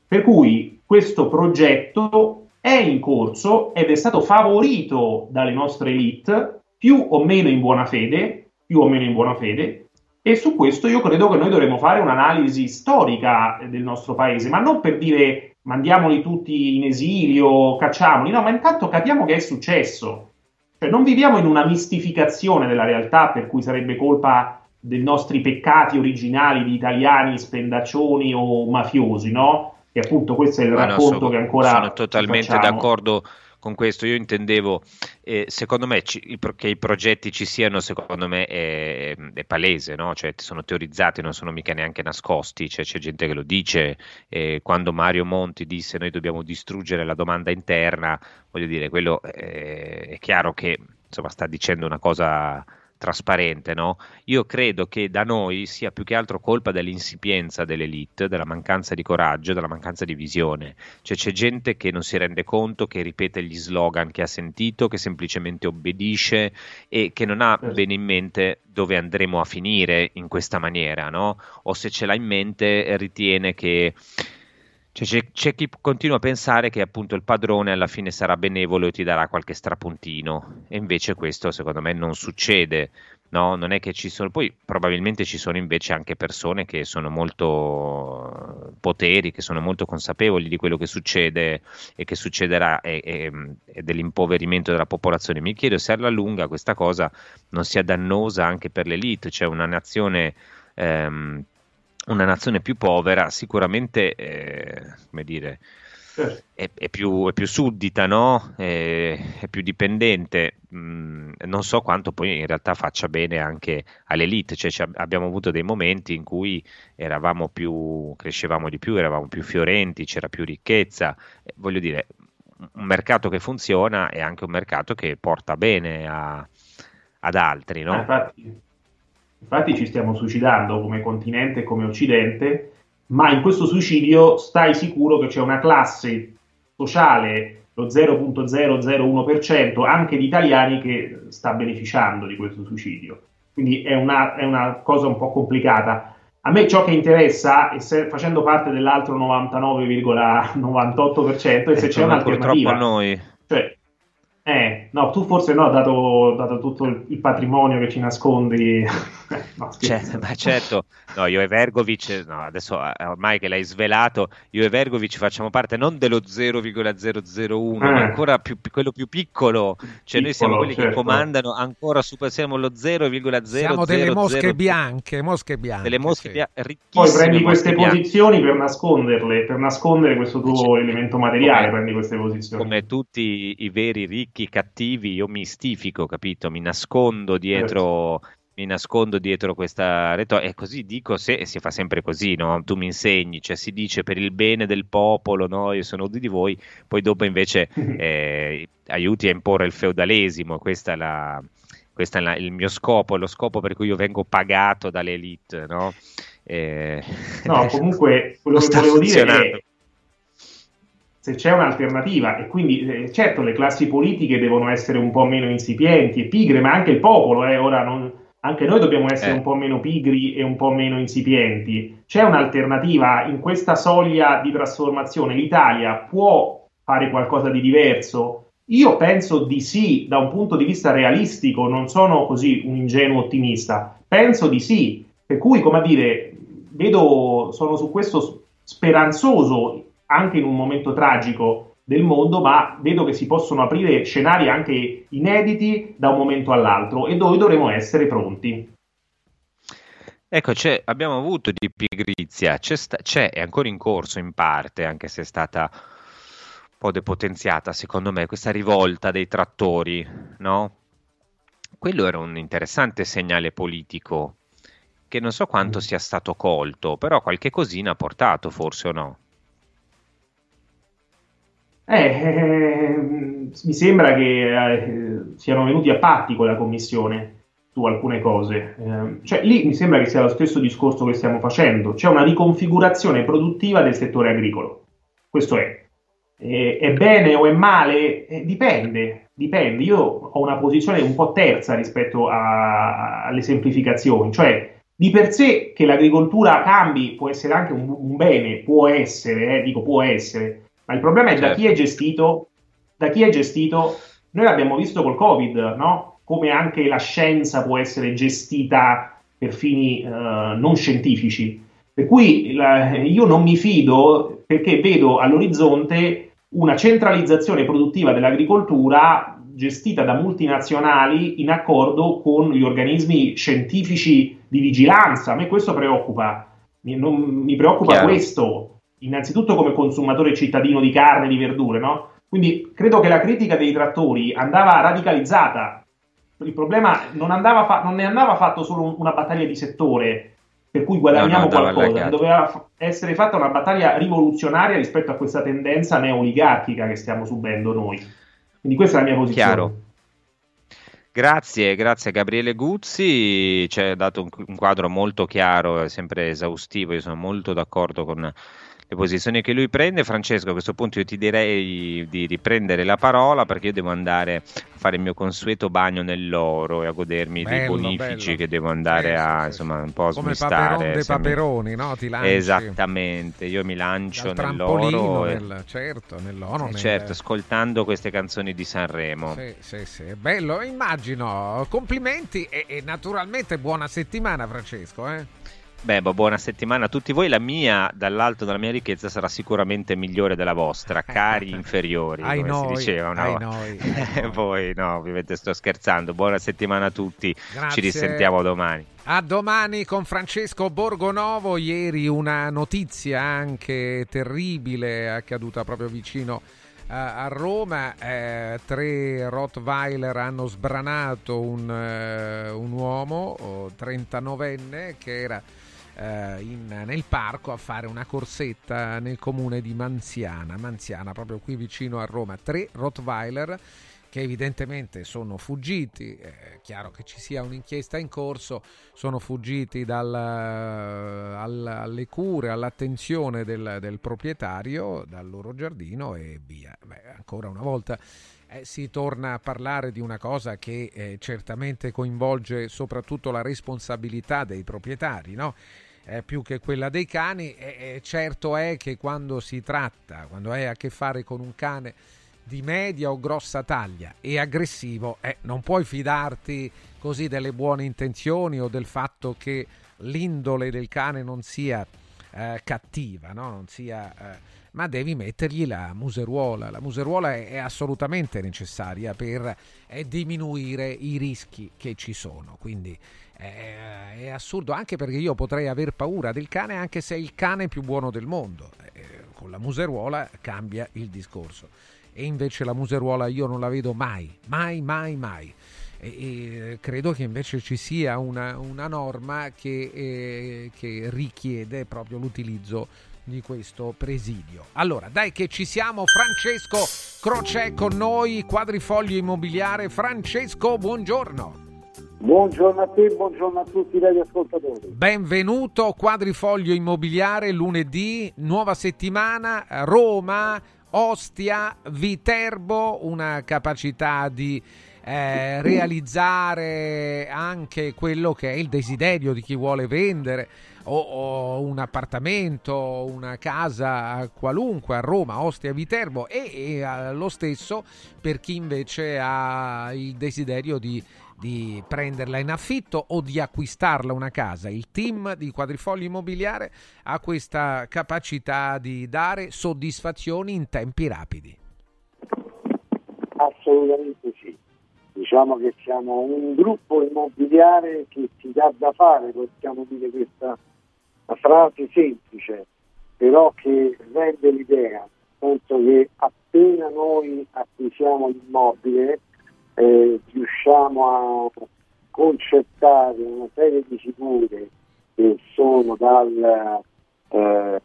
Per cui questo progetto è in corso ed è stato favorito dalle nostre elite, più o meno in buona fede, più o meno in buona fede, e su questo io credo che noi dovremmo fare un'analisi storica del nostro paese, ma non per dire mandiamoli tutti in esilio, cacciamoli, no, ma intanto capiamo che è successo. Cioè non viviamo in una mistificazione della realtà per cui sarebbe colpa dei nostri peccati originali di italiani spendaccioni o mafiosi, no? E appunto questo è il Ma no, racconto sono- che ancora Sono totalmente facciamo. d'accordo con questo. Io intendevo, eh, secondo me, ci- che i progetti ci siano, secondo me è, è palese, no? Cioè, sono teorizzati, non sono mica neanche nascosti. Cioè, c'è gente che lo dice. eh, quando Mario Monti disse noi dobbiamo distruggere la domanda interna, voglio dire, quello eh, è chiaro che insomma, sta dicendo una cosa trasparente, no? Io credo che da noi sia più che altro colpa dell'insipienza dell'elite, della mancanza di coraggio, della mancanza di visione. Cioè c'è gente che non si rende conto, che ripete gli slogan che ha sentito, che semplicemente obbedisce e che non ha bene in mente dove andremo a finire in questa maniera, no? O se ce l'ha in mente ritiene che cioè, c'è, c'è chi continua a pensare che appunto il padrone alla fine sarà benevolo e ti darà qualche strapuntino, e invece questo secondo me non succede. No, non è che ci sono, poi probabilmente ci sono invece anche persone che sono molto poteri, che sono molto consapevoli di quello che succede e che succederà e, e- e dell'impoverimento della popolazione. Mi chiedo se alla lunga questa cosa non sia dannosa anche per l'elite, cioè una nazione ehm, una nazione più povera sicuramente, eh, come dire, è, è più, è più suddita, no? È, è più dipendente. Mm, non so quanto poi in realtà faccia bene anche all'elite, cioè ci ab- abbiamo avuto dei momenti in cui eravamo più, crescevamo di più, eravamo più fiorenti, c'era più ricchezza. Eh, voglio dire, un mercato che funziona è anche un mercato che porta bene a- ad altri, no? Ah, infatti, infatti ci stiamo suicidando come continente e come occidente, ma in questo suicidio stai sicuro che c'è una classe sociale, lo 0.001%, anche di italiani che sta beneficiando di questo suicidio. Quindi è una, è una cosa un po' complicata. A me ciò che interessa, facendo parte dell'altro 99,98%, è se Eh, c'è un'alternativa. purtroppo noi. Eh, no, tu forse no, dato, dato tutto il, patrimonio che ci nascondi. no, scherzo. ma certo, no, io e Vergovic, no, adesso eh, ormai che l'hai svelato, io e Vergovic facciamo parte non dello 0,001, ma Eh. ancora più, quello più piccolo, cioè noi siamo Piccolo, quelli che certo. comandano ancora su, siamo lo 0,000. Siamo delle mosche bianche, mosche bianche. delle mosche sì. bia- Poi prendi queste bianche. posizioni per nasconderle, per nascondere questo tuo Cioè, elemento materiale, come- prendi queste posizioni. come tutti i veri ricchi cattivi, io mi stifico, capito? Mi nascondo dietro, Certo. Mi nascondo dietro questa retorica e così dico se si fa sempre così, no? Tu mi insegni, cioè si dice per il bene del popolo, no? Io sono di voi, poi dopo invece eh, aiuti a imporre il feudalesimo, questa è la. Questo è la- il mio scopo, lo scopo per cui io vengo pagato dalle elite, no? Eh, No, comunque quello che volevo dire è se c'è un'alternativa e quindi eh, certo le classi politiche devono essere un po' meno insipienti e pigre, ma anche il popolo, eh, ora non- anche noi dobbiamo essere Eh. un po' meno pigri e un po' meno insipienti. C'è un'alternativa in questa soglia di trasformazione? L'Italia può fare qualcosa di diverso? Io penso di sì, da un punto di vista realistico, non sono così un ingenuo ottimista. Penso di sì, per cui, come a dire, vedo, sono su questo speranzoso anche in un momento tragico del mondo, ma vedo che si possono aprire scenari anche inediti da un momento all'altro e noi dovremo essere pronti. Ecco, abbiamo avuto di pigrizia, c'è, sta- c'è, è ancora in corso in parte, anche se è stata un po' depotenziata, secondo me, questa rivolta dei trattori, no? Quello era un interessante segnale politico, che non so quanto sia stato colto, però qualche cosina ha portato, forse o no? Eh, eh, mi sembra che eh, siano venuti a patti con la Commissione su alcune cose. Eh, cioè, lì mi sembra che sia lo stesso discorso che stiamo facendo. C'è una riconfigurazione produttiva del settore agricolo. Questo è. Eh, è bene o è male? Eh, dipende, dipende. Io ho una posizione un po' terza rispetto a, alle semplificazioni, cioè di per sé che l'agricoltura cambi può essere anche un, un bene, può essere, eh, dico può essere, ma il problema è certo. da chi è gestito, da chi è gestito, noi l'abbiamo visto col Covid, no? Come anche la scienza può essere gestita per fini eh, non scientifici. Per cui la, io non mi fido perché vedo all'orizzonte una centralizzazione produttiva dell'agricoltura gestita da multinazionali in accordo con gli organismi scientifici di vigilanza. A me questo preoccupa. Mi, non, mi preoccupa Chiaro. questo, innanzitutto come consumatore cittadino di carne e di verdure, no? Quindi credo che la critica dei trattori andava radicalizzata. Il problema non, fa- non ne andava fatto solo una battaglia di settore, per cui guadagniamo no, no, qualcosa, doveva essere fatta una battaglia rivoluzionaria rispetto a questa tendenza neoligarchica che stiamo subendo noi. Quindi questa è la mia posizione. Chiaro. Grazie, grazie a Gabriele Guzzi, ci ha dato un, un quadro molto chiaro, sempre esaustivo, io sono molto d'accordo con le posizioni che lui prende. Francesco, a questo punto io ti direi di riprendere la parola perché io devo andare a fare il mio consueto bagno nell'oro e a godermi bello, dei bonifici bello. che devo andare sì, a insomma un po' come smistare. dei paperoni, no? Ti lanci. Esattamente, io mi lancio nell'oro. Nel, certo, nell'oro. Eh, certo, ascoltando queste canzoni di Sanremo. Sì, sì, sì, bello, immagino. Complimenti e, e naturalmente buona settimana Francesco, eh? Beh, buona settimana a tutti voi. La mia, dall'alto della mia ricchezza, sarà sicuramente migliore della vostra, cari inferiori, ai come noi, si diceva. No? Noi, voi, no, ovviamente sto scherzando. Buona settimana a tutti. Grazie. Ci risentiamo domani. A domani con Francesco Borgonovo. Ieri una notizia anche terribile accaduta proprio vicino a Roma eh, tre Rottweiler hanno sbranato un, un uomo 39enne che era eh, in, nel parco a fare una corsetta nel comune di Manziana, Manziana proprio qui vicino a Roma. Tre Rottweiler che evidentemente sono fuggiti, è chiaro che ci sia un'inchiesta in corso, sono fuggiti dal, al, alle cure, all'attenzione del, del, proprietario, dal loro giardino e via. Beh, ancora una volta eh, si torna a parlare di una cosa che eh, certamente coinvolge soprattutto la responsabilità dei proprietari, no? eh, più che quella dei cani. Certo è che quando si tratta, quando hai a che fare con un cane di media o grossa taglia e aggressivo, eh, non puoi fidarti così delle buone intenzioni o del fatto che l'indole del cane non sia eh, cattiva, no? non sia eh, ma devi mettergli la museruola. La museruola è, è assolutamente necessaria per eh, diminuire i rischi che ci sono. Quindi eh, è assurdo, anche perché io potrei aver paura del cane, anche se è il cane più buono del mondo. Eh, con la museruola cambia il discorso. E invece la museruola io non la vedo mai, mai, mai, mai. E, credo che invece ci sia una, una norma che, eh, che richiede proprio l'utilizzo di questo presidio. Allora, dai che ci siamo, Francesco Crocè con noi, quadrifoglio immobiliare. Francesco, buongiorno. Buongiorno a te, buongiorno a tutti i radioascoltatori. Benvenuto, quadrifoglio immobiliare, lunedì, nuova settimana, Roma, Ostia, Viterbo, una capacità di eh, realizzare anche quello che è il desiderio di chi vuole vendere o, o, un appartamento, una casa qualunque a Roma, Ostia, Viterbo e, e eh, lo stesso per chi invece ha il desiderio di, di prenderla in affitto o di acquistarla una casa. Il team di Quadrifoglio Immobiliare ha questa capacità di dare soddisfazioni in tempi rapidi. Assolutamente sì. Diciamo che siamo un gruppo immobiliare che si dà da fare, possiamo dire questa frase semplice, però che rende l'idea. Penso che appena noi acquisiamo l'immobile eh, riusciamo a concettare una serie di figure che sono dal eh,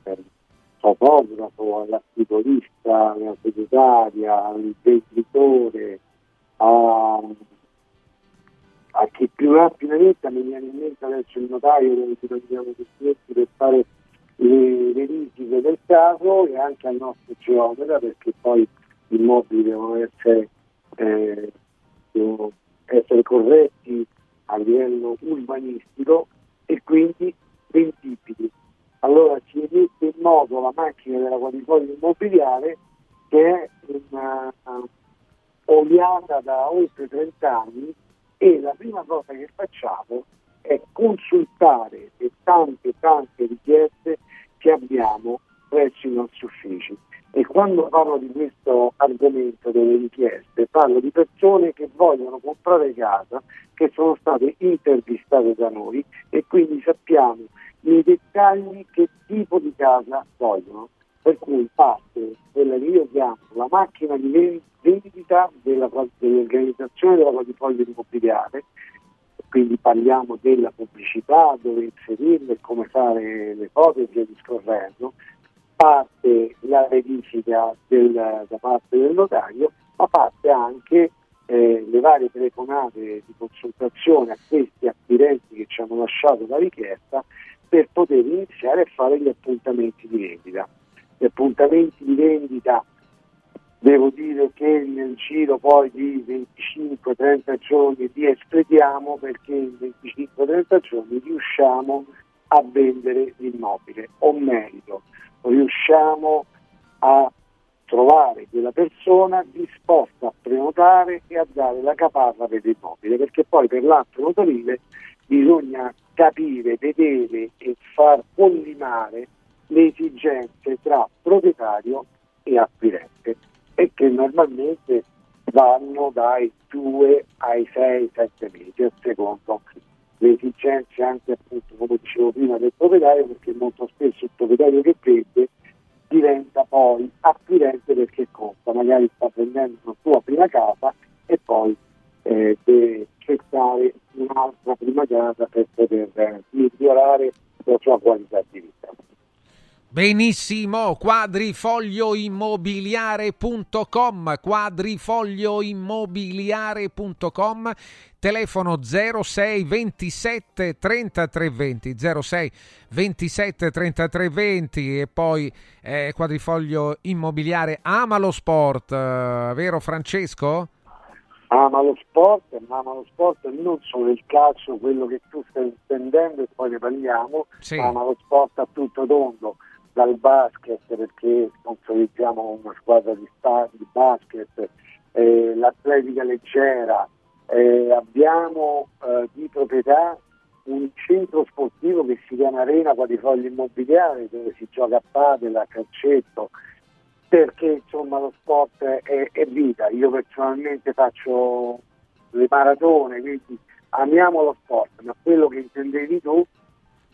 fotografo, all'articolista, alla segretaria, al venditore, a, a chi più ha più ne mi viene in mente adesso il notaio dove ci prendiamo tutti per fare le verifiche del caso e anche al nostro geometra perché poi gli immobili devono essere, eh, devono essere corretti a livello urbanistico e quindi vendibili. Allora si mette in moto la macchina della quadrifoglio immobiliare che è una, oliata da oltre 30 anni e la prima cosa che facciamo è consultare le tante tante richieste che abbiamo presso i nostri uffici. E quando parlo di questo argomento delle richieste, parlo di persone che vogliono comprare casa, che sono state intervistate da noi e quindi sappiamo nei dettagli che tipo di casa vogliono. Per cui parte quella che io chiamo la macchina di vendita della, dell'organizzazione della quadrifoglio immobiliare, quindi parliamo della pubblicità, dove inserirle, come fare le foto e via discorrendo, parte la verifica del, da parte del notario, ma parte anche eh, le varie telefonate di consultazione a questi acquirenti che ci hanno lasciato la richiesta per poter iniziare a fare gli appuntamenti di vendita. Gli appuntamenti di vendita devo dire che nel giro poi di 25-30 giorni li espletiamo perché in 25-30 giorni riusciamo a vendere l'immobile, o meglio, riusciamo a trovare quella persona disposta a prenotare e a dare la caparra per l'immobile, perché poi per l'atto notarile bisogna capire, vedere e far collimare le esigenze tra proprietario e acquirente e che normalmente vanno dai 2 ai 6-7 mesi a secondo le esigenze anche appunto come dicevo prima del proprietario perché molto spesso il proprietario che vende diventa poi acquirente perché costa, magari sta prendendo una sua prima casa e poi eh, deve cercare un'altra prima casa per poter eh, migliorare la sua qualità di vita. Benissimo, quadrifoglioimmobiliare.com, quadrifoglioimmobiliare.com, telefono 06 27 33 20, 06 27 33 20 e poi eh, quadrifoglio immobiliare ama lo sport, eh, vero Francesco? ama lo sport, ma ama lo sport non solo il calcio, quello che tu stai intendendo e poi ne parliamo, sì. ama lo sport a tutto tondo dal basket perché sponsorizziamo una squadra di, sta- di basket, eh, l'atletica leggera, eh, abbiamo eh, di proprietà un centro sportivo che si chiama Arena Quadrifoglio Immobiliare dove si gioca a padel, a calcetto, perché insomma lo sport è, è vita. Io personalmente faccio le maratone, quindi amiamo lo sport, ma quello che intendevi tu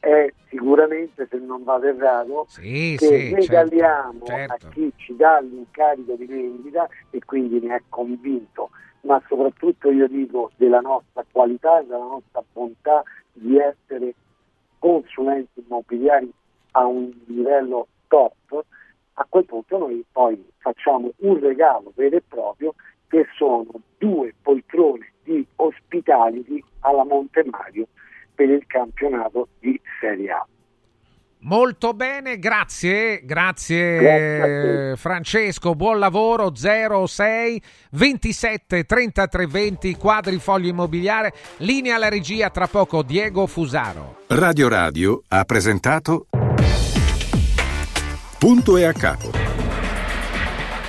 è sicuramente, se non vado errato, sì, che sì, regaliamo certo, certo. a chi ci dà l'incarico di vendita e quindi ne è convinto, ma soprattutto io dico della nostra qualità e della nostra bontà di essere consulenti immobiliari a un livello top, a quel punto noi poi facciamo un regalo vero e proprio che sono due poltrone di hospitality alla Monte Mario per il campionato di Serie A. Molto bene, grazie, grazie, grazie Francesco, buon lavoro 06 27 33 20 quadrifoglio immobiliare, linea alla regia tra poco Diego Fusaro. Radio Radio ha presentato Punto e a capo.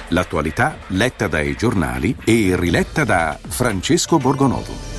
L'attualità letta dai giornali e riletta da Francesco Borgonovo.